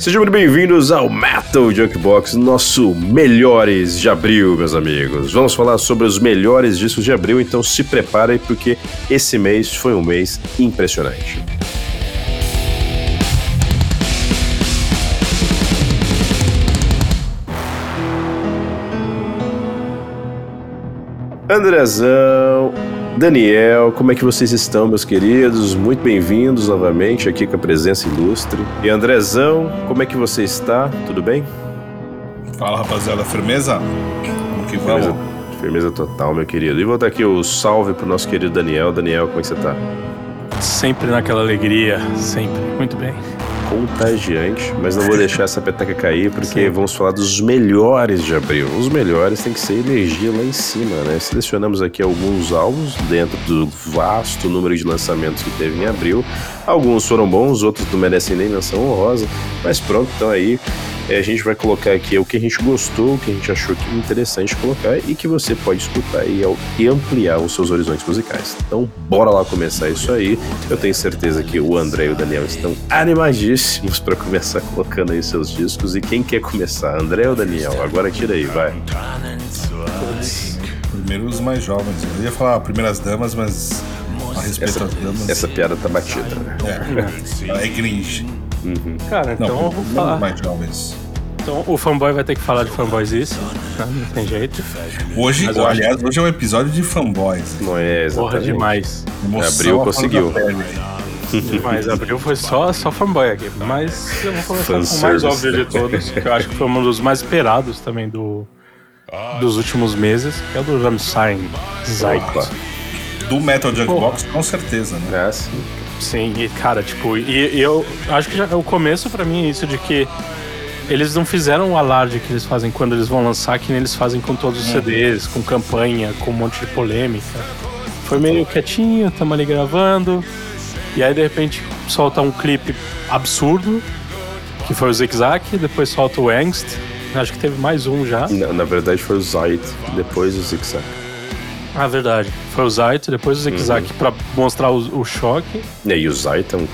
Sejam muito bem-vindos ao Metal Junkbox, nosso melhores de abril, meus amigos. Vamos falar sobre os melhores discos de abril, então se preparem porque esse mês foi um mês impressionante. Andrezão, Daniel, como é que vocês estão, meus queridos? Muito bem-vindos novamente aqui com a presença ilustre. E Andrezão, como é que você está? Tudo bem? Fala, rapaziada, firmeza? Vamos que vamos. Firmeza, firmeza total, meu querido. E vou dar aqui o salve pro nosso querido Daniel. Daniel, como é que você tá? Sempre naquela alegria, sempre. Muito bem contagiante, mas não vou deixar essa peteca cair porque Sim. vamos falar dos melhores de abril. Os melhores tem que ser energia lá em cima, né? Selecionamos aqui alguns álbuns dentro do vasto número de lançamentos que teve em abril. Alguns foram bons, outros não merecem nem menção honrosa, mas pronto, então aí a gente vai colocar aqui o que a gente gostou, o que a gente achou que interessante colocar e que você pode escutar e, e ampliar os seus horizontes musicais. Então, bora lá começar isso aí. Eu tenho certeza que o André e o Daniel estão animadíssimos para começar colocando aí seus discos. E quem quer começar, André ou Daniel? Agora tira aí, vai. Primeiro os mais jovens. Eu ia falar primeiras damas, mas a respeito essa, das damas. Essa piada tá batida, né? É, é cringe. Uhum. Cara, então não, eu vou falar. mais jovens. Então o fanboy vai ter que falar de fanboys isso, né? não tem jeito. Hoje, Mas, aliás, hoje é um episódio de fanboys. Não é, exatamente. Porra demais. Emoção Abril conseguiu. Mas abril foi só, só fanboy aqui. Mas eu vou começar com o mais óbvio de todos, que eu acho que foi um dos mais esperados também do, dos últimos meses, que é o do Ramstein Zeit. Do Metal Junkbox, com certeza, né? É, sim. Sim, e cara, tipo, e, e eu acho que já, o começo para mim é isso de que eles não fizeram o alarde que eles fazem quando eles vão lançar, que nem eles fazem com todos os uhum. CDs, com campanha, com um monte de polêmica. Foi meio quietinho, tamo ali gravando, e aí de repente solta um clipe absurdo, que foi o Zig Zag, depois solta o Angst, acho que teve mais um já. Na, na verdade foi o Zayt, depois o Zig Zag. Ah, verdade. Foi o Zayt, depois o Zig Zag uhum. pra mostrar o, o choque. E o Zayt é um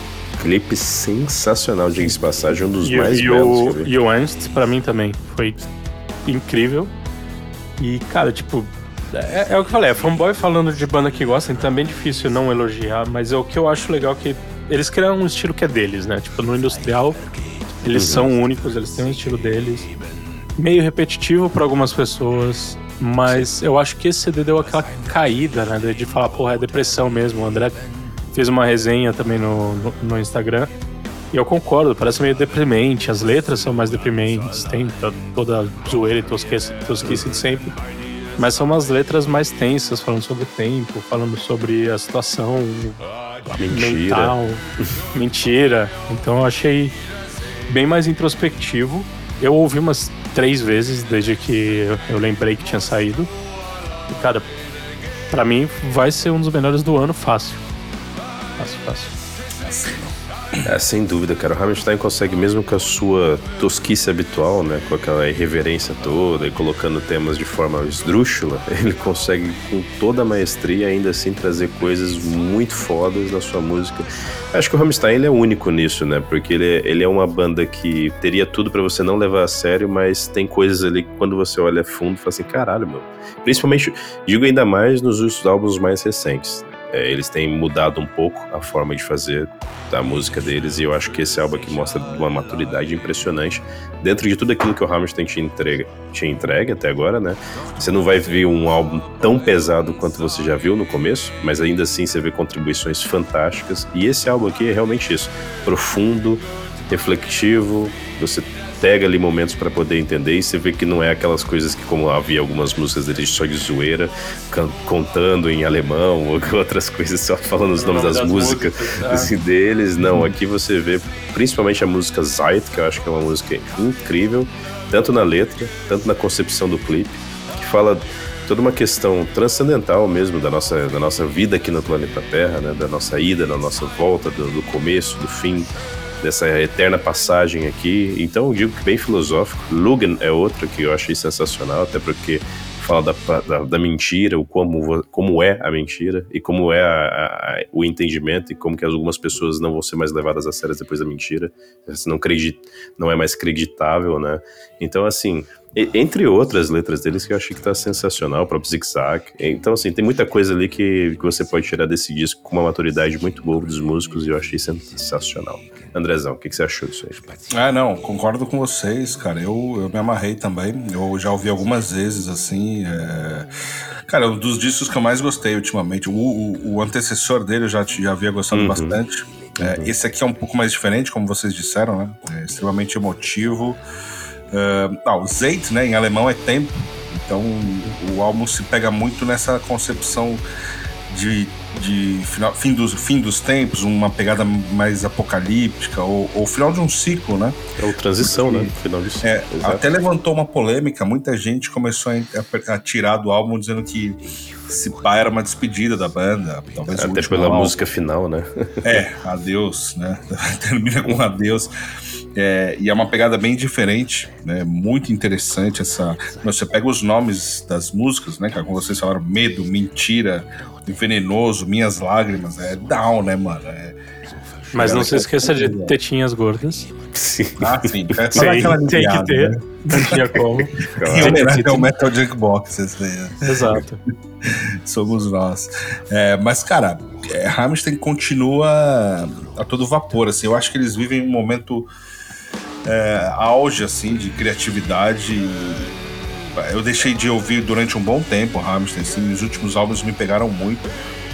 clipe sensacional, de passagem, um dos e, mais e belos. O, e o Ernst, pra mim também, foi incrível. E, cara, tipo, é, é, o que eu falei, é fanboy falando de banda que gosta, então é bem difícil não elogiar, mas é o que eu acho legal é que eles criaram um estilo que é deles, né? Tipo, no industrial, eles uhum. são únicos, eles têm um estilo deles. Meio repetitivo para algumas pessoas, mas eu acho que esse CD deu aquela caída, né? De falar, porra, é depressão mesmo. O André fez uma resenha também no, no, no Instagram. E eu concordo, parece meio deprimente. As letras são mais deprimentes, tem toda a zoeira e tosquice, tosquice de sempre. Mas são umas letras mais tensas, falando sobre o tempo, falando sobre a situação mentira. mental, mentira. Então eu achei bem mais introspectivo. Eu ouvi umas três vezes desde que eu lembrei que tinha saído. E, cara, para mim vai ser um dos melhores do ano fácil. Fácil, fácil. É, sem dúvida, cara. O Rammstein consegue, mesmo com a sua tosquice habitual, né? Com aquela irreverência toda e colocando temas de forma esdrúxula, ele consegue, com toda a maestria, ainda assim trazer coisas muito fodas na sua música. Acho que o Rammstein ele é único nisso, né? Porque ele é, ele é uma banda que teria tudo para você não levar a sério, mas tem coisas ali que quando você olha fundo, fala assim, caralho, meu. Principalmente, digo ainda mais nos álbuns mais recentes. É, eles têm mudado um pouco a forma de fazer a música deles e eu acho que esse álbum aqui mostra uma maturidade impressionante. Dentro de tudo aquilo que o Hamilton te entrega, te entrega até agora, né? Você não vai ver um álbum tão pesado quanto você já viu no começo, mas ainda assim você vê contribuições fantásticas. E esse álbum aqui é realmente isso, profundo, reflexivo, você pega ali momentos para poder entender e você vê que não é aquelas coisas que, como havia algumas músicas dele só de zoeira, contando em alemão ou outras coisas, só falando os nomes das, das, músicas, músicas tá. assim, deles. Não, aqui você vê principalmente a música Zeit, que eu acho que é uma música incrível, tanto na letra, tanto na concepção do clipe, que fala toda uma questão transcendental mesmo da nossa, da nossa vida aqui no planeta Terra, né? da nossa ida, da nossa volta, do, do começo, do fim, dessa eterna passagem aqui. Então eu digo que bem filosófico. Lugan é outro que eu achei sensacional, até porque fala da, da, da, mentira, o como, como é a mentira e como é a, a, o entendimento e como que algumas pessoas não vão ser mais levadas a sério depois da mentira, não, não é mais creditável, né? Então, assim, entre outras letras deles que eu achei que tá sensacional, o próprio Zig Zag. Então, assim, tem muita coisa ali que, que você pode tirar desse disco com uma maturidade muito boa dos músicos e eu achei sensacional. Andrezão, o que, que, você achou disso aí? Ah, não, concordo com vocês, cara. Eu, eu me amarrei também. Eu já ouvi algumas vezes, assim. É... Cara, um dos discos que eu mais gostei ultimamente. O, o, o antecessor dele eu já, já havia gostado uhum. bastante. É, uhum. Esse aqui é um pouco mais diferente, como vocês disseram, né? É extremamente emotivo. Uh, ah, o Zeit, né, em alemão é tempo, então o álbum se pega muito nessa concepção de, de final, fim, dos, fim dos tempos, uma pegada mais apocalíptica, ou, ou final de um ciclo, né? É o transição, Porque, né? Final de ciclo. É, até levantou uma polêmica, muita gente começou a, a, tirar do álbum dizendo que esse pá era uma despedida da banda. Talvez Até pela álbum. música final, né? É, adeus, né? Termina com adeus. É, e é uma pegada bem diferente, né? Muito interessante essa. Você pega os nomes das músicas, né? Como vocês falaram, medo, mentira, venenoso, minhas lágrimas, é down, né, mano? É, Mas não se esqueça de tetinhas gordas. Sim. Ah, sim. É tem, tem que ter. Né? Não tinha como. é o Metal Jukebox, esse daí. Exato. Somos nós. É, mas, cara, é, Rammstein continua a todo vapor, assim. Eu acho que eles vivem um momento é, auge assim de criatividade. Eu deixei de ouvir durante um bom tempo Rammstein, assim, os últimos álbuns me pegaram muito.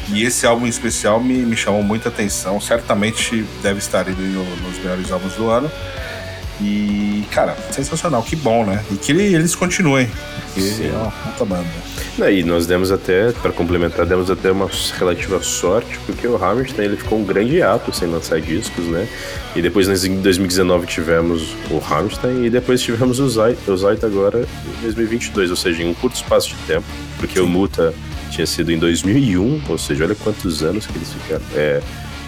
E esse álbum em especial me, me chamou muita atenção. Certamente deve estar ali no, nos melhores álbuns do ano. E, cara, sensacional, que bom, né? E que eles continuem. Porque Sim. é uma puta banda. E nós demos até, para complementar, demos até uma relativa sorte, porque o Hamilton ele ficou um grande ato sem lançar discos, né? E depois em 2019 tivemos o Hamilton e depois tivemos o Zayt, o Zayt agora em 2022, ou seja, em um curto espaço de tempo, porque o Muta tinha sido em 2001, ou seja, olha quantos anos que eles ficaram. É,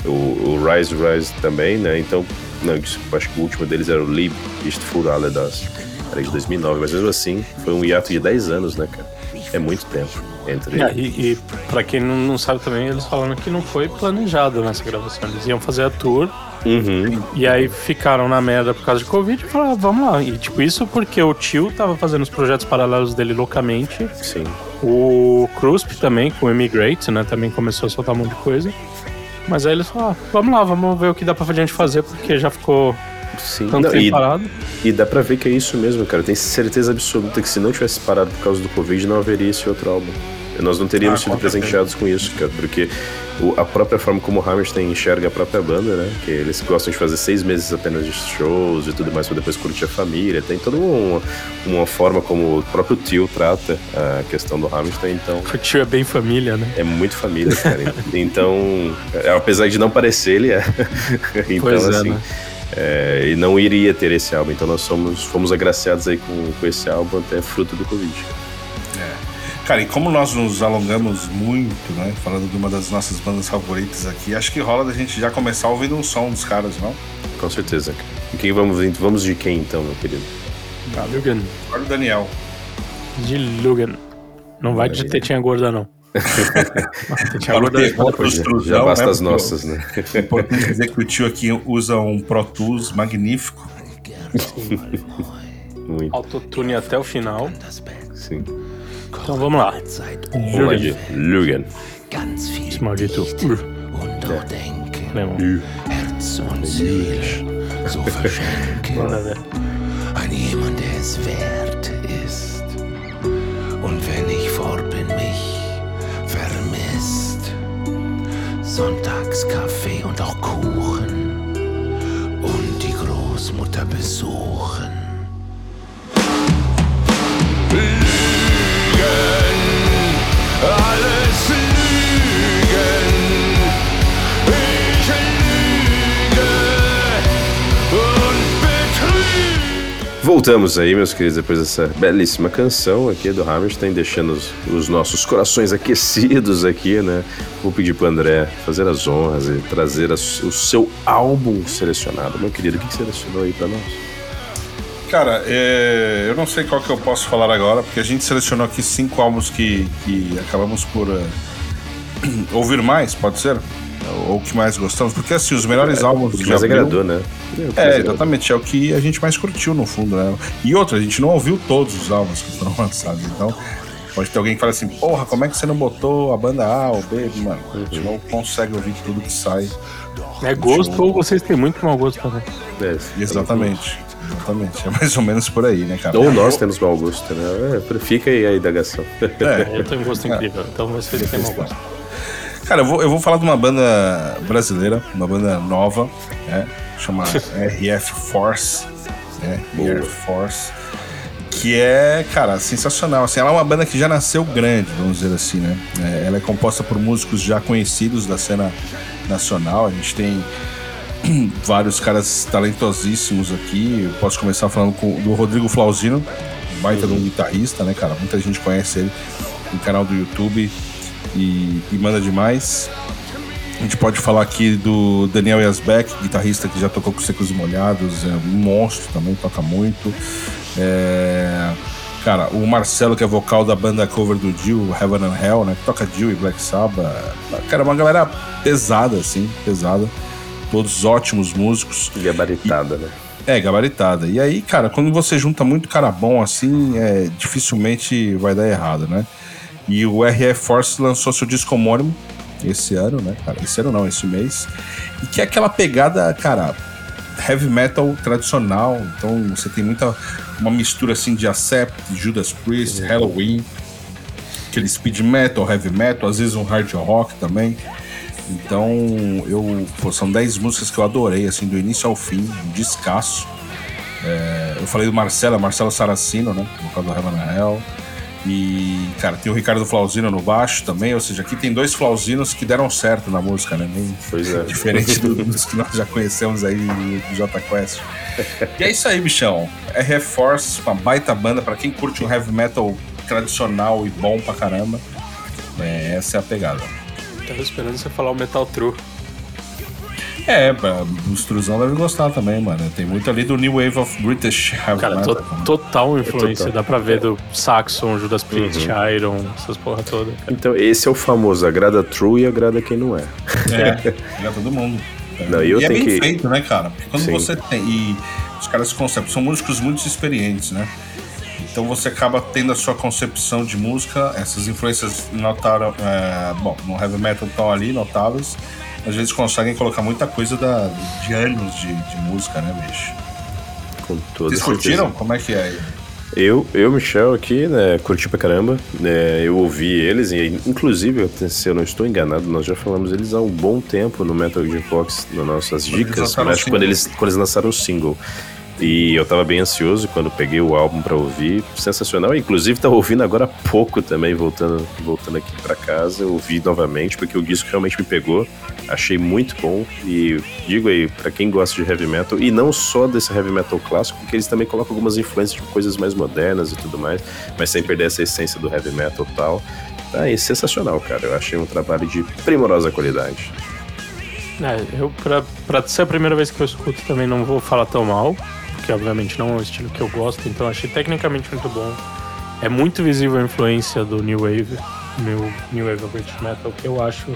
o, o Rise Rise também, né? Então, não, acho que o último deles era o Lib Ist für alle das. Era de 2009, mas mesmo assim, foi um hiato de 10 anos, né, cara? É muito tempo entre. É, e, e pra quem não, não sabe também, eles falaram que não foi planejado nessa gravação. Eles iam fazer a tour. Uhum. E aí ficaram na merda por causa de Covid e falaram, ah, vamos lá. E tipo, isso porque o tio tava fazendo os projetos paralelos dele loucamente. Sim. O Crusp também, com o Emigrate, né? Também começou a soltar um monte de coisa. Mas aí eles falaram, ah, vamos lá, vamos ver o que dá pra gente fazer, porque já ficou Sim, não, e, parado. e dá pra ver que é isso mesmo, cara. Tem certeza absoluta que se não tivesse parado por causa do Covid, não haveria esse outro álbum. Nós não teríamos ah, sido presenteados com isso, cara, porque o, a própria forma como o Hammerstein enxerga a própria banda, né? Que eles gostam de fazer seis meses apenas de shows e tudo mais pra depois curtir a família. Tem toda uma, uma forma como o próprio tio trata a questão do Hammerstein, então... O tio é bem família, né? É muito família, cara. então, é, apesar de não parecer, ele é. então, pois assim... É, né? É, e não iria ter esse álbum. Então nós somos, fomos agraciados aí com, com esse álbum até fruto do Covid. É. Cara, e como nós nos alongamos muito, né? Falando de uma das nossas bandas favoritas aqui, acho que rola da gente já começar ouvindo um som dos caras, não? Com certeza. E quem vamos, vamos de quem então, meu querido? Ah, Lugan. Agora o Daniel. De Lugan. Não vai de tetinha gorda, não. já né, basta né? as nossas, né? Importante dizer que o tio aqui usa um Pro Tools magnífico. Muito. Autotune até o final. Sim. Então vamos lá. Lugan. Lugan. Esse maldito Ur. Herz und Seele so verschenken an jemand, der es wert Sonntagskaffee und auch Kuchen und die Großmutter besuchen. Lügen, alles Lügen. Voltamos aí, meus queridos, depois dessa belíssima canção aqui do Hammerstein, deixando os, os, nossos corações aquecidos aqui, né? Vou pedir pro André fazer as honras e trazer o seu álbum selecionado. Meu querido, o que, que selecionou aí pra nós? Cara, é, eu não sei qual que eu posso falar agora, porque a gente selecionou aqui cinco álbuns que, que acabamos por uh, ouvir mais, pode ser? Ou que mais gostamos, porque assim, os melhores é, álbuns que mais abril, agradou, né? É, é exatamente, é o que a gente mais curtiu no fundo, né? E outra, a gente não ouviu todos os álbuns que foram lançados, então pode ter alguém que fala assim, porra, como é que você não botou a banda A ou B? Mano, a gente não consegue ouvir tudo que sai. É gosto ou vocês têm muito mau gosto também. É, exatamente. Exatamente, é mais ou menos por aí, né, cara? Ou nós temos mau gosto, né? É, fica aí a indagação. É, eu tenho um gosto incrível, é. então vocês têm mau gosto. Cara, eu vou, eu vou falar de uma banda brasileira, uma banda nova, né? Chama RF Force, né? RF Force. Que é, cara, sensacional. Assim, ela é uma banda que já nasceu grande, vamos dizer assim, né? É, ela é composta por músicos já conhecidos da cena nacional. A gente tem vários caras talentosíssimos aqui. Eu posso começar falando com, do Rodrigo Flauzino, baita uhum. de um guitarrista, né, cara? Muita gente conhece ele no canal do YouTube e, e manda demais. A gente pode falar aqui do Daniel Yazbek, guitarrista que já tocou com Secos e Molhados, é um monstro também, toca muito. É... Cara, o Marcelo, que é vocal da banda cover do Dio, Heaven and Hell, né? Que toca Dio e Black Sabbath. Cara, uma galera pesada, assim, pesada. Todos ótimos músicos. Gabaritada, e... né? É, gabaritada. E aí, cara, quando você junta muito cara bom assim, é, dificilmente vai dar errado, né? E o RF Force lançou seu disco homônimo esse ano, né, cara? Esse ano não, esse mês. E que é aquela pegada, cara, heavy metal tradicional. Então você tem muita. Uma mistura assim de Accept, Judas Priest, uhum. Halloween. Aquele speed metal, heavy metal, às vezes um hard rock também. Então, eu. Pô, são 10 músicas que eu adorei, assim, do início ao fim, um descasso. É, eu falei do Marcelo, Marcelo Saracino, né? No caso do Heaven Hell. E, cara, tem o Ricardo Flauzino no baixo também, ou seja, aqui tem dois Flauzinos que deram certo na música, né? Bem pois é. Diferente dos que nós já conhecemos aí do J Quest. e é isso aí, bichão. RF Force, uma baita banda para quem curte um heavy metal tradicional e bom pra caramba. É, essa é a pegada. Tava esperando você falar o Metal True. É, o Extrusão deve gostar também, mano. Tem muito ali do New Wave of British Heavy Cara, to total influência. É total. Dá pra ver do Saxon, Judas Priest, uhum. Iron, essas porra toda. Cara. Então, esse é o famoso agrada true e agrada quem não é. É, agrada todo mundo. Não, eu e é bem que... feito, né, cara? Porque quando Sim. você tem. E os caras se concebem, são músicos muito experientes, né? Então você acaba tendo a sua concepção de música, essas influências notaram. É, bom, no heavy metal estão ali, notáveis às vezes conseguem colocar muita coisa da, de anos de, de música, né, bicho? Com toda Vocês curtiram? Como é que é? Eu, eu, Michel, aqui, né, curti pra caramba. Né, eu ouvi eles, e inclusive, se eu não estou enganado, nós já falamos eles há um bom tempo no Metal Gear Fox, nas nossas dicas, mas quando eles, quando eles lançaram o single. E eu tava bem ansioso quando peguei o álbum para ouvir, sensacional. Inclusive tava ouvindo agora há pouco também, voltando, voltando aqui para casa, ouvi novamente porque o disco realmente me pegou. Achei muito bom e digo aí para quem gosta de heavy metal e não só desse heavy metal clássico, porque eles também colocam algumas influências de coisas mais modernas e tudo mais, mas sem perder essa essência do heavy metal tal. Tá sensacional, cara. Eu achei um trabalho de primorosa qualidade. É, eu, pra, pra ser a primeira vez que eu escuto, também não vou falar tão mal que obviamente não é um estilo que eu gosto, então achei tecnicamente muito bom. É muito visível a influência do New Wave, New, New Wave British Metal, que eu acho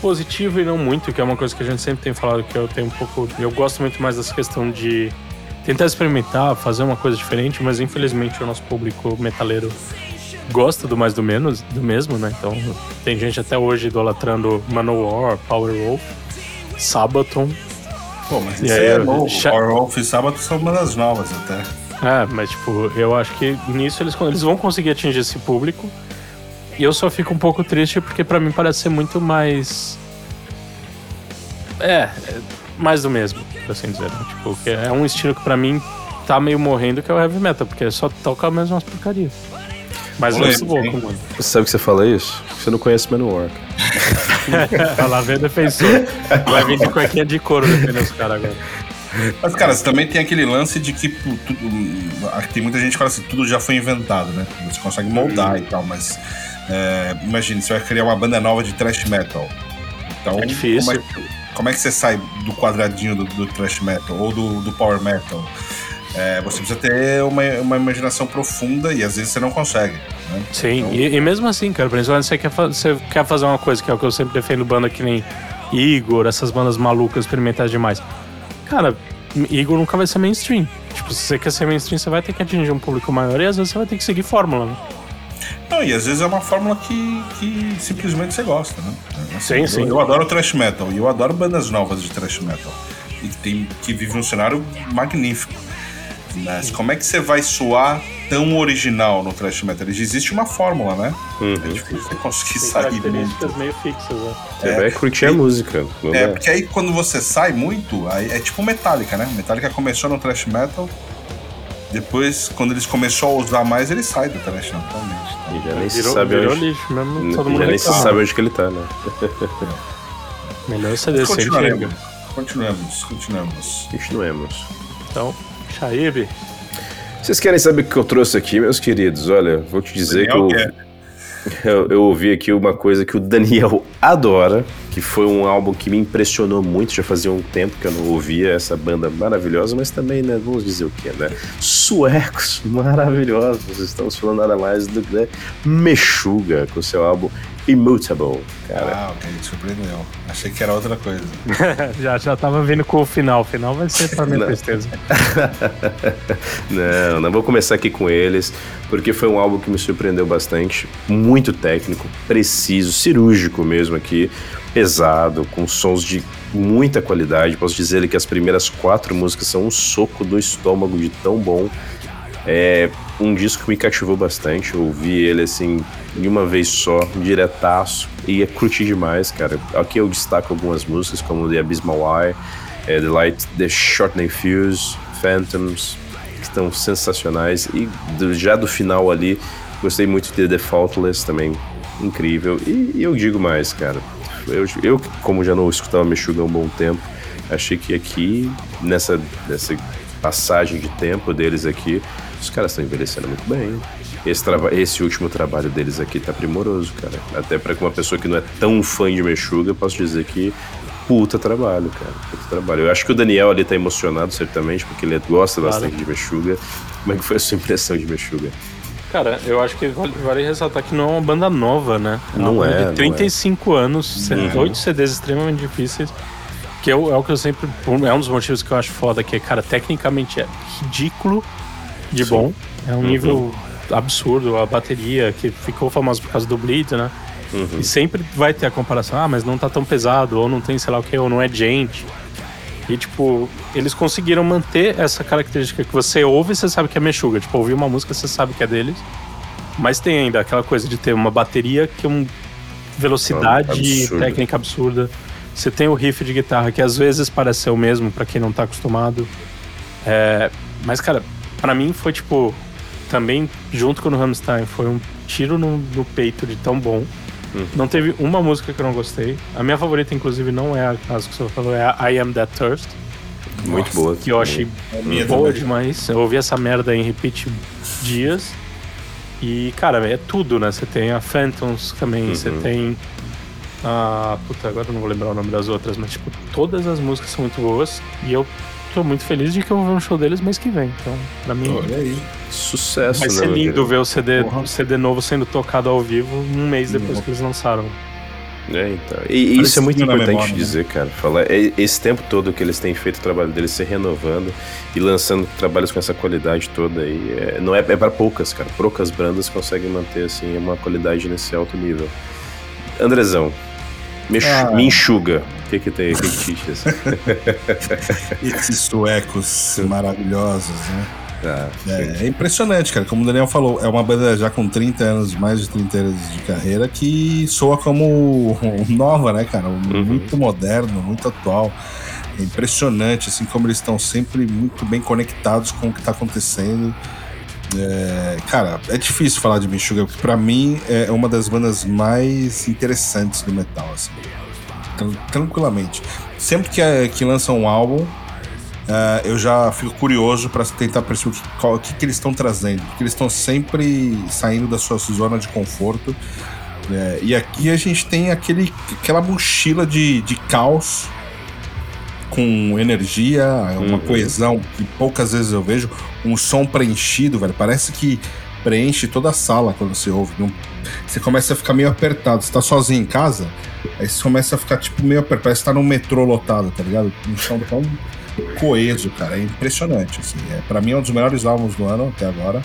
positivo e não muito, que é uma coisa que a gente sempre tem falado que eu tenho um pouco. Eu gosto muito mais dessa questão de tentar experimentar, fazer uma coisa diferente, mas infelizmente o nosso público metaleiro gosta do mais do menos, do mesmo, né? Então tem gente até hoje idolatrando Manowar, Powerwolf, Sabaton, Pô, mas isso aí, é novo. Já... Wolf e Sábado são uma das novas até. É, mas tipo, eu acho que nisso eles, eles vão conseguir atingir esse público. E eu só fico um pouco triste porque para mim parece ser muito mais. É, é, mais do mesmo, por assim dizer. Né? Tipo, é um estilo que para mim tá meio morrendo, que é o heavy metal, porque só toca as mesmas porcarias. Mas não é louco, mano. Sabe que você fala isso? Você não conhece Manowar. Lá, vem defensor. Vai vir de cuequinha de couro defender os caras agora. Mas, cara, você também tem aquele lance de que tudo, tem muita gente que fala assim, tudo já foi inventado, né? Você consegue moldar uhum. e tal, mas é, imagine, você vai criar uma banda nova de thrash metal. Então, é difícil. Como é, como é que você sai do quadradinho do, do thrash metal ou do, do power metal? É, você precisa ter uma, uma imaginação profunda e às vezes você não consegue. Né? Sim, então... e, e, mesmo assim, cara, principalmente você quer, você quer fazer uma coisa que é o que eu sempre defendo banda que nem Igor, essas bandas malucas, experimentais demais. Cara, Igor nunca vai ser mainstream. Tipo, se você quer ser mainstream, você vai ter que atingir um público maior e às vezes você vai ter que seguir fórmula, né? Não, e às vezes é uma fórmula que, que simplesmente você gosta, né? Assim, sim, sim. Eu, eu adoro thrash metal e eu adoro bandas novas de thrash metal. E que, tem, que vive um cenário magnífico. Mas como é que você vai soar tão original no thrash metal? Existe uma fórmula, né? Uhum. É difícil você conseguir Tem sair características muito. meio fixas, né? Você vai curtir a música. não É, é? porque aí quando você sai muito, aí é tipo Metallica, né? Metallica começou no thrash metal, depois, quando eles começou a usar mais, ele sai do thrash naturalmente. E já nem se Virou, sabe onde. lixo mesmo, todo mundo Já nem se sabe onde que ele tá, né? Melhor você descer e Continuaremos, continuamos, continuamos. Continuemos. Então, Shaib, Vocês querem saber o que eu trouxe aqui, meus queridos? Olha, vou te dizer Daniel que eu, eu, eu ouvi aqui uma coisa que o Daniel adora, que foi um álbum que me impressionou muito. Já fazia um tempo que eu não ouvia essa banda maravilhosa, mas também, né, vamos dizer o que, né? Suecos maravilhosos. Estamos falando nada mais do que né, Meshuga, com seu álbum Immutable. Cara, Ah, ok, surpreendeu. Achei que era outra coisa. já, já tava vindo com o final. O final vai ser pra minha Não. tristeza. Não, não vou começar aqui com eles, porque foi um álbum que me surpreendeu bastante. Muito técnico, preciso, cirúrgico mesmo aqui, pesado, com sons de muita qualidade. Posso dizer que as primeiras quatro músicas são um soco do estômago de tão bom. É um disco que me cativou bastante. Eu ouvi ele assim, de uma vez só, diretaço, e é curti demais, cara. Aqui eu destaco algumas músicas, como The Abysmal Eye, é, The Light, The Shortening Fuse, Phantoms, que estão sensacionais. E do- já do final ali, gostei muito de The Faultless também, incrível. E, e eu digo mais, cara. Eu, eu, como já não escutava Meshuggah há um bom tempo, achei que aqui, nessa, nessa passagem de tempo deles aqui, os caras estão envelhecendo muito bem. Esse, esse último trabalho deles aqui tá primoroso, cara. Até pra uma pessoa que não é tão fã de Meshuggah, eu posso dizer que puta trabalho, cara. Puta trabalho. Eu acho que o Daniel ali tá emocionado, certamente, porque ele gosta Claro. bastante de Meshuggah. Como é que foi a sua impressão de Meshuggah? Cara, eu acho que vale, vale ressaltar que não é uma banda nova, né? É uma Não é, De 35 anos, Uhum. oito CDs extremamente difíceis. Que é o, é o que eu sempre. É um dos motivos que eu acho foda, que, cara, tecnicamente é ridículo de Sim. bom. É Uhum. um nível absurdo. A bateria, que ficou famosa por causa do Bleed, né? Uhum. E sempre vai ter a comparação, ah, mas não tá tão pesado, ou não tem sei lá o que, ou não é gente. E, tipo, eles conseguiram manter essa característica que você ouve e você sabe que é Meshuggah. Tipo, ouvir uma música, você sabe que é deles. Mas tem ainda aquela coisa de ter uma bateria que é uma velocidade Absurda. técnica absurda. Você tem o riff de guitarra que às vezes parece ser o mesmo pra quem não tá acostumado. É, mas, cara, pra mim foi tipo. Também, junto com o Rammstein, foi um tiro no, no peito de tão bom. Não teve uma música que eu não gostei. A minha favorita, inclusive, não é a as que você falou, é a I Am That Thirst, Muito Nossa, boa. que eu achei É minha boa também. demais. Eu ouvi essa merda em repeat dias. E, cara, é tudo, né? Você tem a Phantoms também, você Uhum. tem a. Puta, agora eu não vou lembrar o nome das outras, mas, tipo, todas as músicas são muito boas. E eu tô muito feliz de que eu vou ver um show deles mês que vem. Então, pra mim, Olha aí. Sucesso, vai né? ser meu lindo ver o CD, o CD novo sendo tocado ao vivo um mês depois que eles lançaram. É, então. E, e isso é muito importante memória, né? dizer, cara. Falar, é- esse tempo todo que eles têm feito o trabalho deles se renovando e lançando trabalhos com essa qualidade toda aí. É, não é, é para poucas, cara. Poucas bandas conseguem manter assim uma qualidade nesse alto nível. Andrezão, me, Ah. me enxuga. O que que tem? Diz? Esses suecos maravilhosos, né? Tá, É, é impressionante, cara. Como o Daniel falou, é uma banda já com 30 anos, mais de 30 anos de carreira, que soa como nova, né, cara? Muito moderno, muito atual. É impressionante, assim, como eles estão sempre muito bem conectados com o que tá acontecendo. É, cara, é difícil falar de Meshuggah, porque pra mim é uma das bandas mais interessantes do metal, assim. Tran- Tranquilamente. Sempre que, é- que lançam um álbum, ah, eu já fico curioso para tentar perceber o que, qual- o que, que eles estão trazendo. Porque eles estão sempre saindo da sua zona de conforto. né? e aqui a gente tem aquele, aquela mochila de, de caos com energia, é uma uhum. coesão que poucas vezes eu vejo, um som preenchido, velho. Parece que preenche toda a sala quando você ouve. Você começa a ficar meio apertado. Você tá sozinho em casa, aí você começa a ficar tipo meio apertado. Parece que tá num metrô lotado, tá ligado? Um som tão coeso, cara. É impressionante, assim. É, pra mim é um dos melhores álbuns do ano até agora.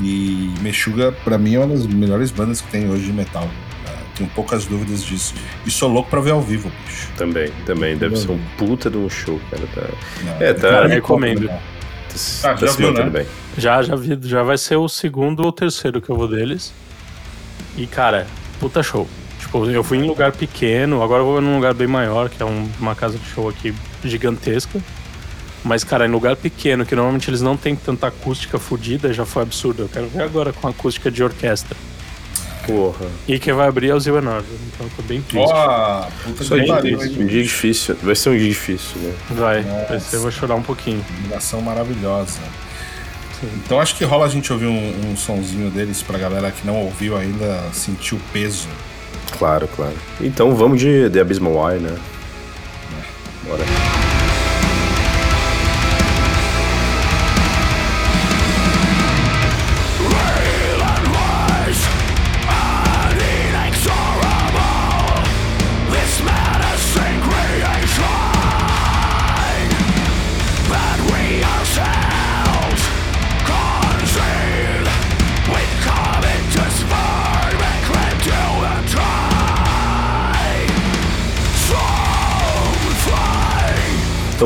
E Meshuga, pra mim, é uma das melhores bandas que tem hoje de metal. Tenho poucas dúvidas disso. E sou louco pra ver ao vivo, bicho. Também, também. Deve ser um puta de um show, cara. Tá... Não, é, tá. Cara, Tá, tá já viu, né? bem. Já, já vi. Já vai ser o segundo ou terceiro que eu vou deles. E, cara, puta show. Tipo, eu fui em lugar pequeno, agora eu vou num lugar bem maior, que é um, uma casa de show aqui gigantesca. Mas, cara, em lugar pequeno, que normalmente eles não tem tanta acústica fodida, já foi absurdo. Eu quero ver agora com acústica de orquestra. Porra. E quem vai abrir é o Zero Northern, então tô bem triste. Ó, puta que pariu. Um dia difícil, vai ser um dia difícil, né? Vai, Nossa. vai ser, eu vou chorar um pouquinho. Combinação maravilhosa. Sim. Então acho que rola a gente ouvir um, um sonzinho deles pra galera que não ouviu ainda sentir o peso. Claro, claro. Então vamos de The Abysmal Eye, né? É. Bora.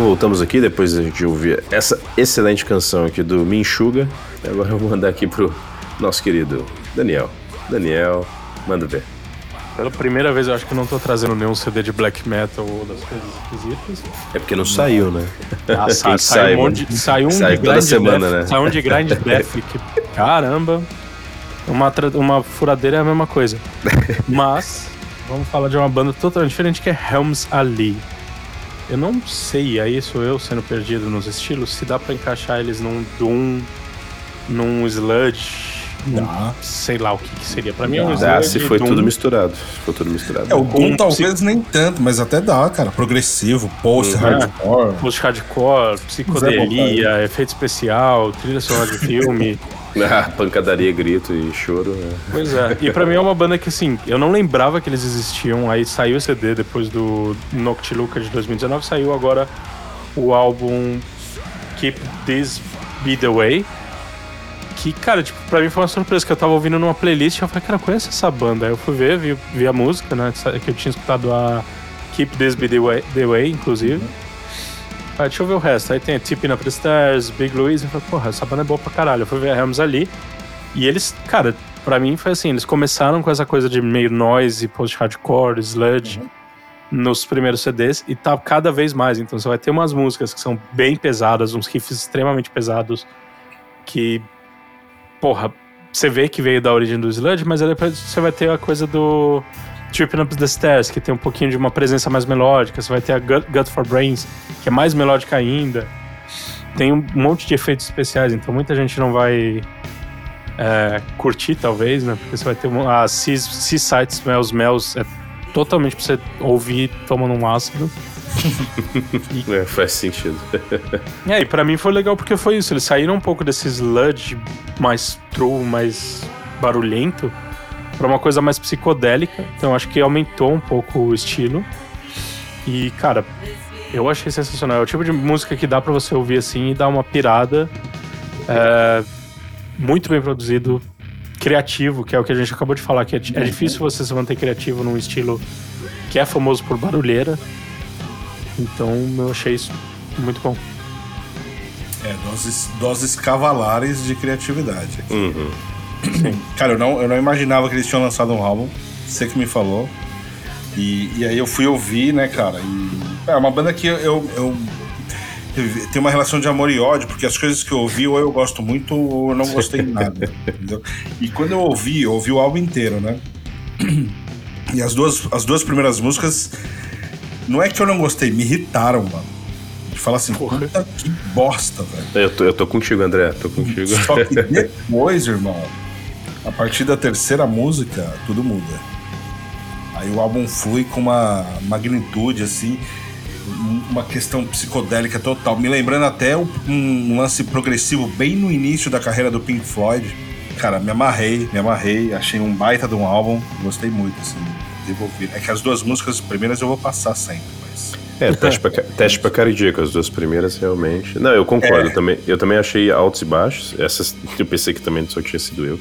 Voltamos aqui depois de ouvir essa excelente canção aqui do Minchuga. Agora eu vou mandar aqui pro nosso querido Daniel. Daniel, manda ver. Pela primeira vez eu acho que não tô trazendo nenhum CD de black metal ou das coisas esquisitas. É porque não saiu, né? Ah, sai, sai, um monte, sai um sai de toda semana, death, né? Sai um de grind death que, caramba, uma, uma furadeira é a mesma coisa. Mas, vamos falar de uma banda totalmente diferente que é Helms Ali. Eu não sei, aí sou eu sendo perdido nos estilos, se dá para encaixar eles num Doom, num Sludge, Dá. sei lá o que, que seria. Pra mim é um Dá, se foi Doom. tudo misturado. Se for tudo misturado. É, o Doom talvez nem tanto, mas até dá, cara. Progressivo, post-hardcore. É, post-hardcore, psicodelia, efeito especial, trilha sonora de filme. Ah, pancadaria, grito e choro. Né? Pois é. E pra mim é uma banda que, assim, eu não lembrava que eles existiam. Aí saiu o CD depois do Noctiluca de 2019. Saiu agora o álbum Keep This Be The Way. Que, cara, tipo, pra mim foi uma surpresa que eu tava ouvindo numa playlist e eu falei, cara, conheço essa banda. Aí eu fui ver, vi, vi a música, né? Que eu tinha escutado a Keep This Be The Way, the way inclusive. Uhum. Ah, deixa eu ver o resto. Aí tem Tipping Up the Stairs, Big Louise. Eu falei, porra, essa banda é boa pra caralho. Eu fui ver a Helms ali. E eles, cara, pra mim foi assim: eles começaram com essa coisa de meio noise, post-hardcore, sludge. Uhum. Nos primeiros CDs e tá cada vez mais. Então você vai ter umas músicas que são bem pesadas, uns riffs extremamente pesados. Que, porra, você vê que veio da origem do sludge, mas aí depois você vai ter a coisa do Tripping Up the Stairs, que tem um pouquinho de uma presença mais melódica. Você vai ter a Gut, Gut for Brains, que é mais melódica ainda. Tem um monte de efeitos especiais, então muita gente não vai é, curtir, talvez, né? Porque você vai ter uma, a Seaside Smells Smells, é totalmente pra você ouvir tomando um ácido. e... É, faz sentido. é, e pra mim foi legal porque foi isso. Eles saíram um pouco desse sludge mais true, mais barulhento para uma coisa mais psicodélica. Então acho que aumentou um pouco o estilo. E, cara, eu achei sensacional. É o tipo de música que dá para você ouvir assim e dar uma pirada. É, muito bem produzido, criativo, que é o que a gente acabou de falar, que é, é difícil você se manter criativo num estilo que é famoso por barulheira. Então eu achei isso muito bom. É, doses, doses cavalares de criatividade. Uhum. Cara, eu não, eu não imaginava que eles tinham lançado um álbum. Você que me falou. E, e aí eu fui ouvir, né, cara? E, é uma banda que eu, eu, eu tenho uma relação de amor e ódio, porque as coisas que eu ouvi, ou eu gosto muito, ou eu não gostei de nada. entendeu? E quando eu ouvi, eu ouvi o álbum inteiro, né? E as duas, as duas primeiras músicas, não é que eu não gostei, me irritaram, mano. De falar assim, Porra. puta que bosta, velho. Eu tô, eu tô contigo, André, tô contigo. Só que depois, irmão, a partir da terceira música, tudo muda. Aí o álbum flui com uma magnitude assim. uma questão psicodélica total. Me lembrando até um, lance progressivo bem no início da carreira do Pink Floyd. Cara, me amarrei, me amarrei. Achei um baita de um álbum. Gostei muito, assim, desenvolvido. É que as duas músicas primeiras eu vou passar sempre. É, teste pra, teste pra cardíaco, as duas primeiras realmente. Não, eu concordo é. também. Eu também achei altos e baixos. Essas eu pensei que também só tinha sido eu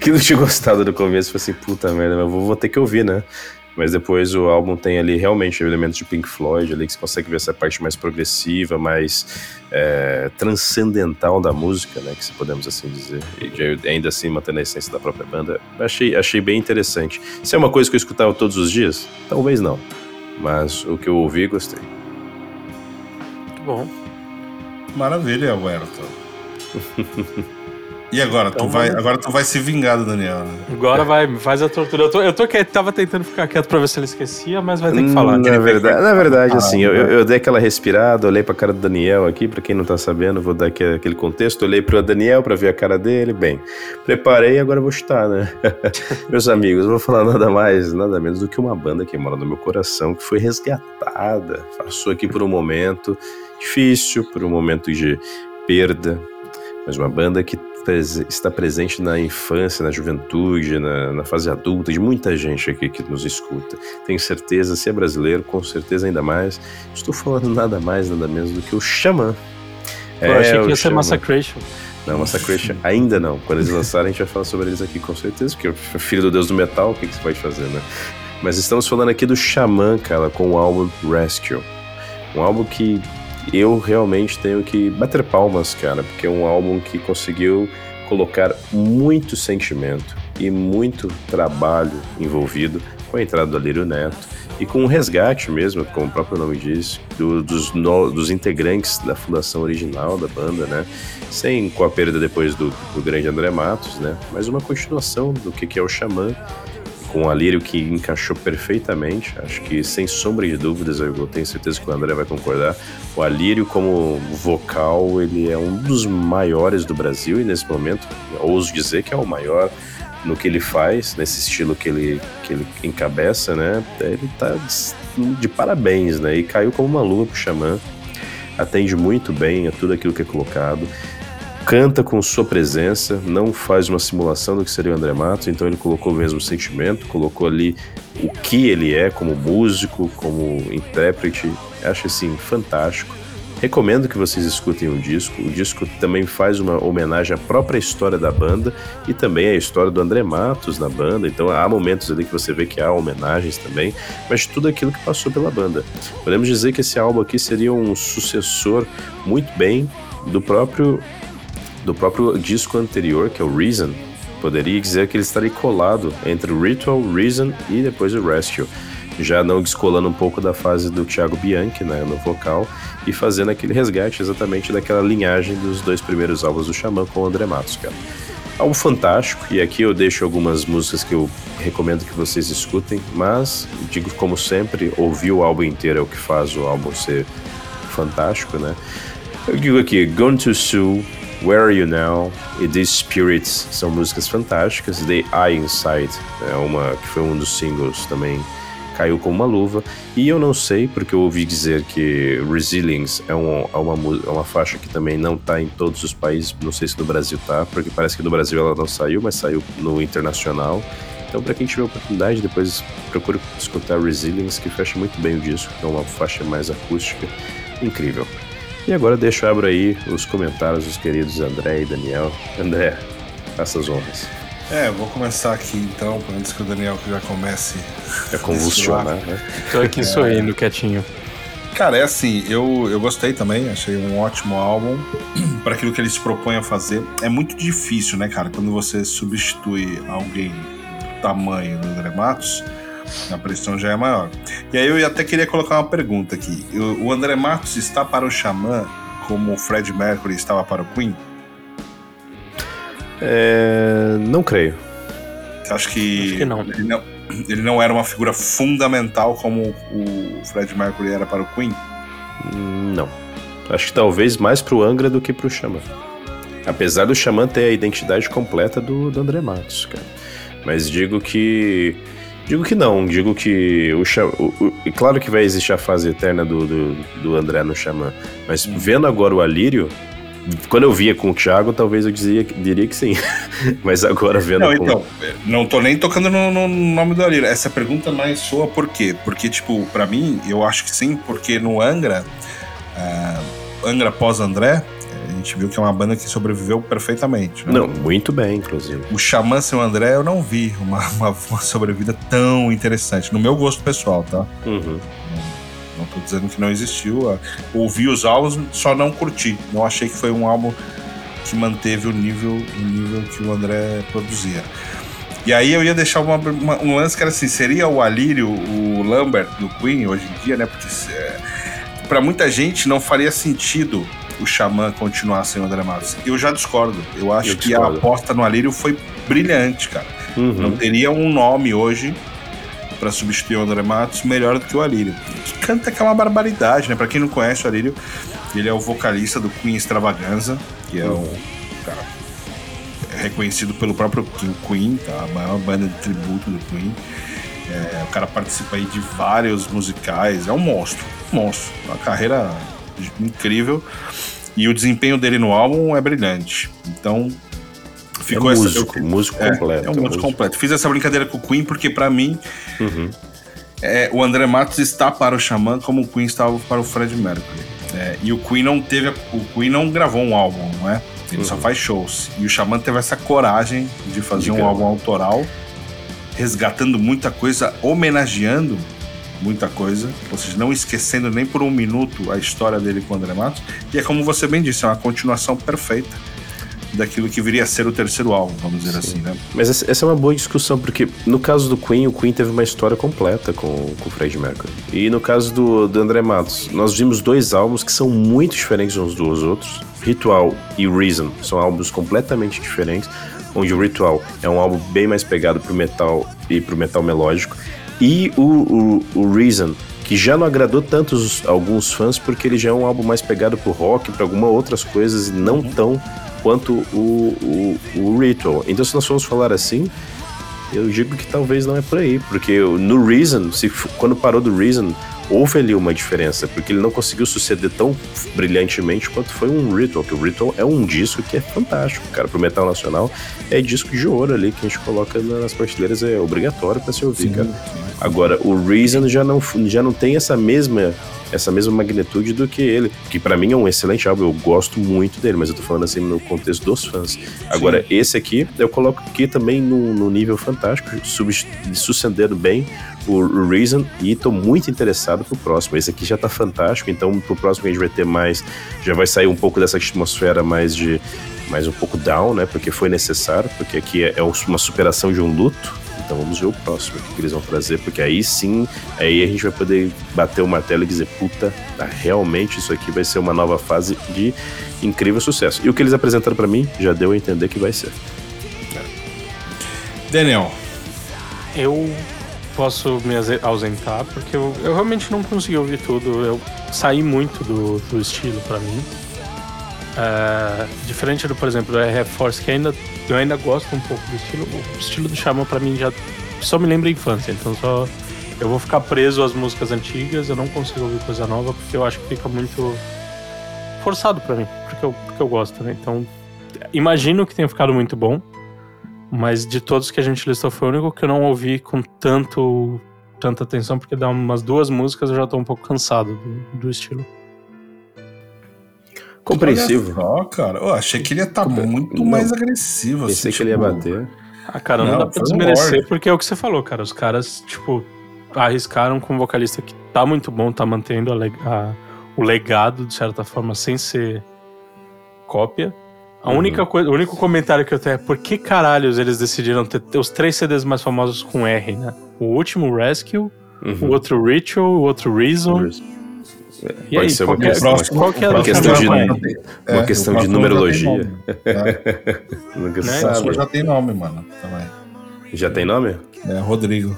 que, não tinha gostado do começo. Falei assim, puta merda, mas vou, vou ter que ouvir, né? Mas depois o álbum tem ali realmente elementos de Pink Floyd, ali que você consegue ver essa parte mais progressiva, mais é, transcendental da música, né? Que se podemos assim dizer. E ainda assim mantendo a essência da própria banda. Achei, achei bem interessante. Se é uma coisa que eu escutava todos os dias, talvez não. Mas o que eu ouvi, gostei. Muito bom. Maravilha, Alberto. E agora? Então, tu vai, agora tu vai se vingar do Daniel, né? Agora vai, faz a tortura. Eu tô, eu tô quieto, tava tentando ficar quieto pra ver se ele esquecia, mas vai ter que falar. Na verdade, na verdade assim, eu, eu, dei aquela respirada, olhei pra cara do Daniel aqui, pra quem não tá sabendo, vou dar aqui, aquele contexto. Olhei pro Daniel pra ver a cara dele, bem, preparei e agora vou chutar, né? Meus amigos, não vou falar nada mais, nada menos do que uma banda que mora no meu coração, que foi resgatada, passou aqui por um momento difícil, por um momento de perda, mas uma banda que está presente na infância, na juventude, na, na, fase adulta de muita gente aqui que nos escuta. Tenho certeza, se é brasileiro, com certeza ainda mais. Estou falando nada mais, nada menos do que o Xamã. Eu é, achei que ia ser Massacration. Não, Massacration ainda não. Quando eles lançarem, a gente vai falar sobre eles aqui com certeza, porque o filho do deus do metal, o que, que você pode fazer, né? Mas estamos falando aqui do Xamã, cara, com o álbum Rescue. Um álbum que eu realmente tenho que bater palmas, cara, porque é um álbum que conseguiu colocar muito sentimento e muito trabalho envolvido com a entrada do Alírio Neto e com o resgate mesmo, como o próprio nome diz, do, dos, no, dos integrantes da fundação original da banda, né? Sem com a perda depois do, do grande André Matos, né? Mas uma continuação do que, que é o Xamã com o Alírio que encaixou perfeitamente. Acho que, sem sombra de dúvidas, eu tenho certeza que o André vai concordar. O Alírio, como vocal, ele é um dos maiores do Brasil e, nesse momento, ouso dizer que é o maior no que ele faz, nesse estilo que ele, que ele encabeça, né? Ele tá de, de parabéns, né? E caiu como uma luva pro Xamã. Atende muito bem a tudo aquilo que é colocado canta com sua presença, não faz uma simulação do que seria o André Matos, então ele colocou o mesmo sentimento, colocou ali o que ele é como músico, como intérprete. Acho assim fantástico. Recomendo que vocês escutem o disco. O disco também faz uma homenagem à própria história da banda e também à história do André Matos na banda. Então há momentos ali que você vê que há homenagens também, mas tudo aquilo que passou pela banda. Podemos dizer que esse álbum aqui seria um sucessor muito bem do próprio do próprio disco anterior, que é o Reason, poderia dizer que ele estaria colado entre o Ritual, Reason e depois o Rescue, já não descolando um pouco da fase do Thiago Bianchi né, no vocal e fazendo aquele resgate exatamente daquela linhagem dos dois primeiros álbuns do Xamã com o André Matos, cara. Algo fantástico, e aqui eu deixo algumas músicas que eu recomendo que vocês escutem, mas digo como sempre, ouvir o álbum inteiro é o que faz o álbum ser fantástico, né? Eu digo aqui, Gone to Sue, Where Are You Now e These Spirits são músicas fantásticas. The Eye Inside é uma que foi um dos singles também caiu como uma luva. E eu não sei, porque eu ouvi dizer que Resilience é, um, é uma, é uma faixa que também não está em todos os países. Não sei se no Brasil tá, porque parece que no Brasil ela não saiu, mas saiu no internacional. Então, para quem tiver oportunidade, depois procure escutar Resilience, que fecha muito bem o disco, é uma faixa mais acústica. Incrível. E agora deixo abro aí os comentários dos queridos André e Daniel. André, faça as honras. É, vou começar aqui então, antes que o Daniel já comece a convulsionar, né? Tô aqui sorrindo, quietinho. Cara, é assim, eu, eu gostei também, achei um ótimo álbum para aquilo que ele se propõe a fazer. É muito difícil, né, cara, quando você substitui alguém do tamanho do André Matos, a pressão já é maior. E aí eu até queria colocar uma pergunta aqui. O André Matos está para o Xamã como o Fred Mercury estava para o Queen? É... Não creio. Acho que, Acho que não. Ele, não. ele não era uma figura fundamental como o Fred Mercury era para o Queen? Não. Acho que talvez mais para o Angra do que para o Xamã. Apesar do Xamã ter a identidade completa do, do André Matos, cara. Mas digo que Digo que não, digo que o, o, o claro que vai existir a fase eterna do, do, do André no Xamã, mas vendo agora o Alírio, quando eu via com o Thiago, talvez eu dizia, diria que sim. Mas agora vendo não, com... Então, não tô nem tocando no, no nome do Alira. Essa pergunta mais soa por quê? Porque, tipo, para mim, eu acho que sim, porque no Angra, uh, Angra pós-André, gente viu que é uma banda que sobreviveu perfeitamente. Né? Não, muito bem, inclusive. O Xamã Seu André, eu não vi uma, uma, uma sobrevida tão interessante, no meu gosto pessoal, tá? Uhum. Não tô dizendo que não existiu. Ouvi os álbuns, só não curti. Não achei que foi um álbum que manteve o nível, o nível que o André produzia. E aí eu ia deixar uma, uma, um lance que era assim, seria o Alírio, o Lambert do Queen hoje em dia, né? Porque é, para muita gente não faria sentido o Xamã continuar sem o André Matos. Eu já discordo. Eu acho eu que discordo. a aposta no Alírio foi brilhante, cara. Uhum. Não teria um nome hoje para substituir o André Matos melhor do que o Alírio. Que canta aquela barbaridade, né? Para quem não conhece o Alírio, ele é o vocalista do Queen Extravaganza, que é um cara é reconhecido pelo próprio Queen, tá? a maior banda de tributo do Queen. É, o cara participa aí de vários musicais, é um monstro, um monstro. Uma carreira incrível. E o desempenho dele no álbum é brilhante. Então, ficou é músico, essa, músico é, completo. É um músico, músico completo. Fiz essa brincadeira com o Queen porque, para mim, uhum. é, o André Matos está para o Xamã como o Queen estava para o Fred Mercury. É, e o Queen não teve. O Queen não gravou um álbum, não é? Ele uhum. só faz shows. E o Xamã teve essa coragem de fazer de um álbum autoral, resgatando muita coisa, homenageando muita coisa, ou seja, não esquecendo nem por um minuto a história dele com o André Matos. E é como você bem disse, é uma continuação perfeita daquilo que viria a ser o terceiro álbum, vamos dizer Sim. assim, né? Mas essa é uma boa discussão, porque no caso do Queen, o Queen teve uma história completa com, com o Fred Mercury. E no caso do, do André Matos, nós vimos dois álbuns que são muito diferentes uns dos outros. Ritual e Reason são álbuns completamente diferentes, onde o Ritual é um álbum bem mais pegado pro metal e pro metal melódico. E o, o, o Reason que já não agradou tantos alguns fãs porque ele já é um álbum mais pegado pro rock, para algumas outras coisas e não uhum. tão quanto o, o, o Ritual. Então, se nós formos falar assim, eu digo que talvez não é por aí, porque no Reason, se, quando parou do Reason, houve ali uma diferença, porque ele não conseguiu suceder tão brilhantemente quanto foi um Ritual, que o Ritual é um disco que é fantástico, cara, pro metal nacional é disco de ouro ali que a gente coloca nas prateleiras, é obrigatório para se ouvir, sim, cara. Sim. Agora, o Reason já não, já não tem essa mesma essa mesma magnitude do que ele, que para mim é um excelente álbum, eu gosto muito dele, mas eu tô falando assim no contexto dos fãs. Agora, Sim. esse aqui, eu coloco aqui também no, no nível fantástico, sucedendo bem o, o Reason, e tô muito interessado pro próximo. Esse aqui já tá fantástico, então pro próximo a gente vai ter mais, já vai sair um pouco dessa atmosfera mais de mais um pouco down, né? Porque foi necessário, porque aqui é, é uma superação de um luto, então vamos ver o próximo que eles vão trazer, porque aí sim, aí a gente vai poder bater o martelo e dizer, puta, tá, realmente isso aqui vai ser uma nova fase de incrível sucesso. E o que eles apresentaram para mim já deu a entender que vai ser. Daniel. Eu posso me ausentar porque eu, eu realmente não consegui ouvir tudo. Eu saí muito do, do estilo para mim. Uh, diferente do, por exemplo, do RF Force, que ainda, eu ainda gosto um pouco do estilo. O estilo do Xamã pra mim já só me lembra a infância, então só eu vou ficar preso às músicas antigas, eu não consigo ouvir coisa nova porque eu acho que fica muito forçado para mim, porque eu, porque eu gosto, né? Então, imagino que tenha ficado muito bom, mas de todos que a gente listou foi o único que eu não ouvi com tanto tanta atenção, porque dá umas duas músicas eu já tô um pouco cansado do, do estilo. Compreensivo. Olha só, cara. Eu achei que ele ia estar tá muito não, mais agressivo. Pensei assim, que ele ia tipo, bater. Ah, cara, não, não dá pra desmerecer, porque é o que você falou, cara. Os caras, tipo, arriscaram com um vocalista que tá muito bom, tá mantendo a, a, o legado, de certa forma, sem ser cópia. A uhum. única coisa, o único comentário que eu tenho é por que caralhos eles decidiram ter, ter os três CDs mais famosos com R, né? O último Rescue, uhum. o outro Ritual, o outro Reason. Reason. E Pode aí, ser uma, qual, questão, próximo, qual que é uma questão de, é, uma questão de numerologia. É. Nunca né? sabe. já tem nome, mano. Também. Já tem nome? É, Rodrigo.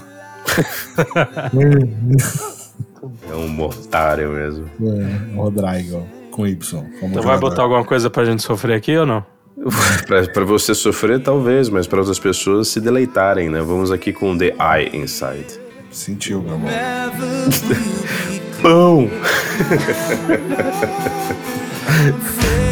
é um otário mesmo. É, Rodrigo, com Y. Então vai botar alguma coisa pra gente sofrer aqui ou não? para você sofrer, talvez, mas para outras pessoas se deleitarem, né? Vamos aqui com The Eye Inside. Sentiu, meu amor. Pão! I'm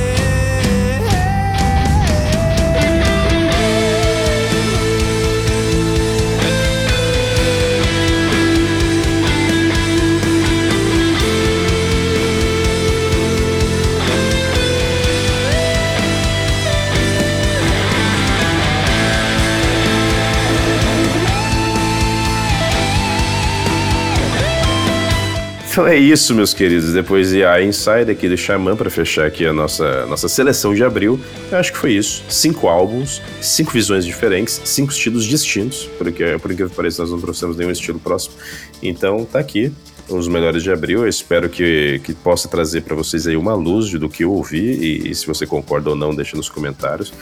Então é isso, meus queridos. Depois de a Inside aqui do Xamã para fechar aqui a nossa, nossa seleção de abril, eu acho que foi isso. Cinco álbuns, cinco visões diferentes, cinco estilos distintos, porque por incrível que pareça nós não trouxemos nenhum estilo próximo. Então tá aqui os melhores de abril. Eu espero que, que possa trazer para vocês aí uma luz do que eu ouvi e, e, se você concorda ou não, deixa nos comentários.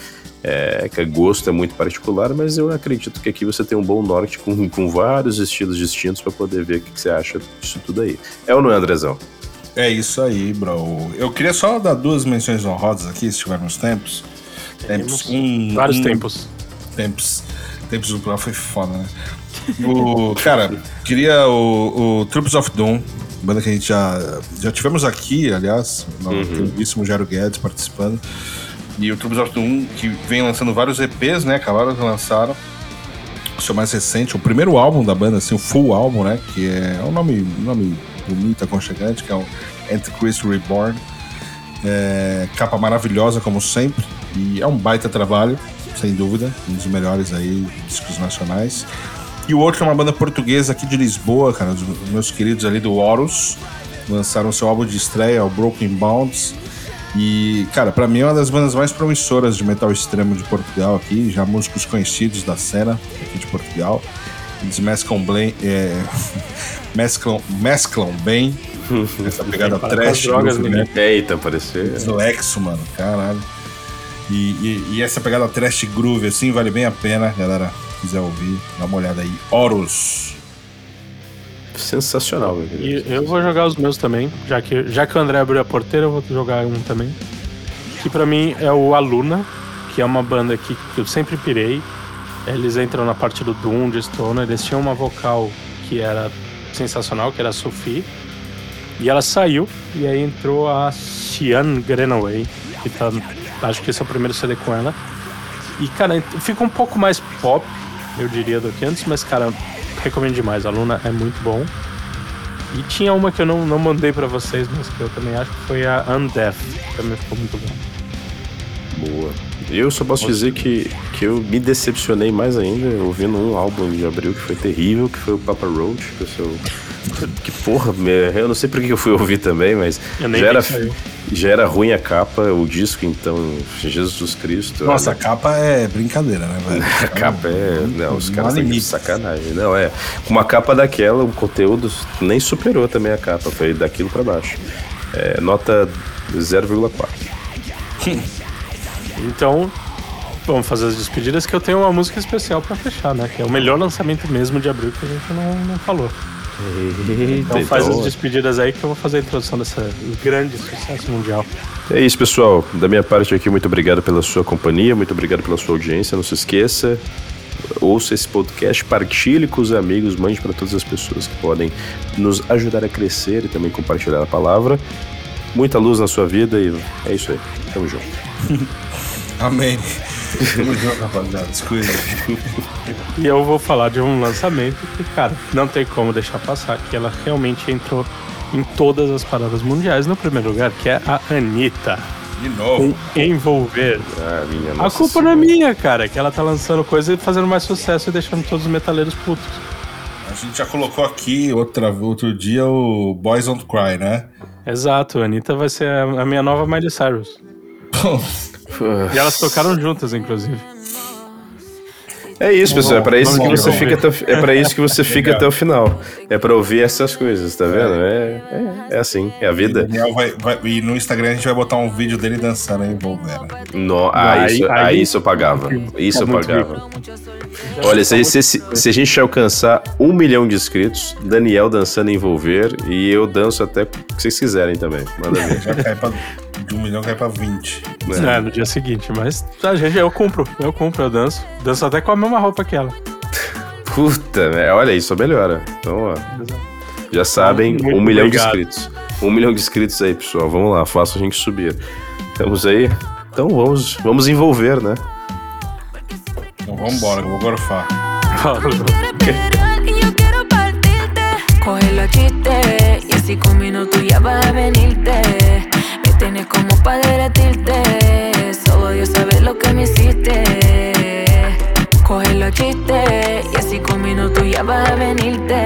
É, que gosto é muito particular, mas eu acredito que aqui você tem um bom norte com, com vários estilos distintos para poder ver o que, que, você acha disso tudo aí. É ou não é, Andrezão? É isso aí, bro. Eu queria só dar duas menções honrosas aqui, se tivermos tempos. Tempos. Um, Vários um, tempos. Tempos. Tempos do Pro foi foda, né? O, cara, queria o, o Troops of Doom, banda que a gente já, já tivemos aqui, aliás, o uhum. queridíssimo Jero Guedes participando. E o Troops of Doom, que vem lançando vários EPs, né? Acabaram de lançar o seu mais recente, o primeiro álbum da banda, assim, o full álbum, né? Que é, é um nome, um nome bonito, aconchegante, que é o Antichrist Reborn. É, capa maravilhosa, como sempre. E é um baita trabalho, sem dúvida. Um dos melhores aí, discos nacionais. E o outro é uma banda portuguesa aqui de Lisboa, cara, os meus queridos ali do Horus. Lançaram seu álbum de estreia, o Broken Bounds. E, cara, para mim é uma das bandas mais promissoras de metal extremo de Portugal aqui, já músicos conhecidos da cena aqui de Portugal. Eles mesclam bem, é, mesclam, mesclam bem essa pegada trash. Drogas? Eita, apareceu. Do Exo, mano, caralho. E, e, e, essa pegada trash groove, assim, vale bem a pena, galera. Quiser ouvir, dá uma olhada aí. Horus. Sensacional, meu querido. E eu vou jogar os meus também, já que, já que o André abriu a porteira, eu vou jogar um também. Que pra mim é o Aluna, que é uma banda que, que eu sempre pirei. Eles entram na parte do Doom, de Stoner. Eles tinham uma vocal que era sensacional, que era a Sophie. E ela saiu, e aí entrou a Cian Grenaway, que tá, acho que esse é o primeiro CD com ela. E, cara, fica um pouco mais pop, eu diria, do que antes, mas, cara, recomendo demais. A Luna é muito bom. E tinha uma que eu não, não mandei para vocês, mas que eu também acho que foi a Undeath. Também ficou muito bom. Boa. Eu só posso dizer que, que eu me decepcionei mais ainda ouvindo um álbum de abril que foi terrível, que foi o Papa Roach, que eu sou que porra, eu não sei por que eu fui ouvir também, mas já era, já era ruim a capa, o disco, então, Jesus Cristo. Nossa, olha. a capa é brincadeira, né, velho? a capa é. Não, os caras estão de sacanagem. Não, é. Com uma capa daquela, o conteúdo nem superou também a capa, foi daquilo para baixo. É, nota 0,4. então, vamos fazer as despedidas que eu tenho uma música especial para fechar, né? Que é o melhor lançamento mesmo de abril que a gente não, não falou. Então faz as despedidas aí que eu vou fazer a introdução dessa grande sucesso mundial. É isso, pessoal. Da minha parte aqui, muito obrigado pela sua companhia, muito obrigado pela sua audiência. Não se esqueça, ouça esse podcast, partilhe com os amigos, mande para todas as pessoas que podem nos ajudar a crescer e também compartilhar a palavra. Muita luz na sua vida e é isso aí. Tamo junto. Amém. E eu vou falar de um lançamento que, cara, não tem como deixar passar, que ela realmente entrou em todas as paradas mundiais no primeiro lugar, que é a Anitta. De novo. Com envolver. Ah, a culpa senhora. não é minha, cara, que ela tá lançando coisa e fazendo mais sucesso e deixando todos os metaleiros putos. A gente já colocou aqui outra, outro dia o Boys Don't Cry, né? Exato, a Anitta vai ser a minha nova Miley Cyrus. E elas tocaram juntas, inclusive. É isso, pessoal. É para isso que você fica até, é para isso que você fica até o final. É para ouvir essas coisas, tá vendo? É, é, é assim, é a vida. E, vai, vai, e no Instagram a gente vai botar um vídeo dele dançando aí, Volvera. No, ah, aí, isso, aí, aí isso eu pagava. Isso eu pagava. Olha, se, se, se, se, a gente alcançar um milhão de inscritos, Daniel dançando envolver e eu danço até o que vocês quiserem também. Manda ver. De um milhão cai pra 20. É, no dia seguinte, mas a gente, eu cumpro, eu cumpro, eu danço. Danço até com a mesma roupa que ela. Puta, né? Olha, isso melhora. Então, ó. Já sabem, Muito um milhão obrigado. de inscritos. Um milhão de inscritos aí, pessoal. Vamos lá, faça a gente subir. Estamos aí? Então vamos, vamos envolver, né? Então vambora, que eu vou gorfar. y yo quiero partirte. Cógelo a chiste y así con minutos ya vas a venirte. Para derretirte. Solo Dios sabe lo que me hiciste. Cógelo a chiste y así con minutos ya vas a venirte.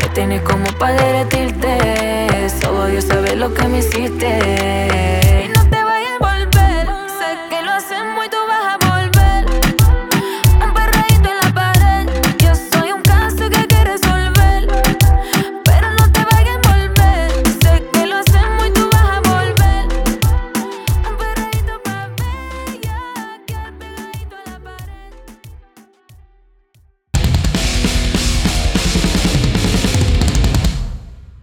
Me tienes como para derretirte. Solo Dios sabe lo que me hiciste.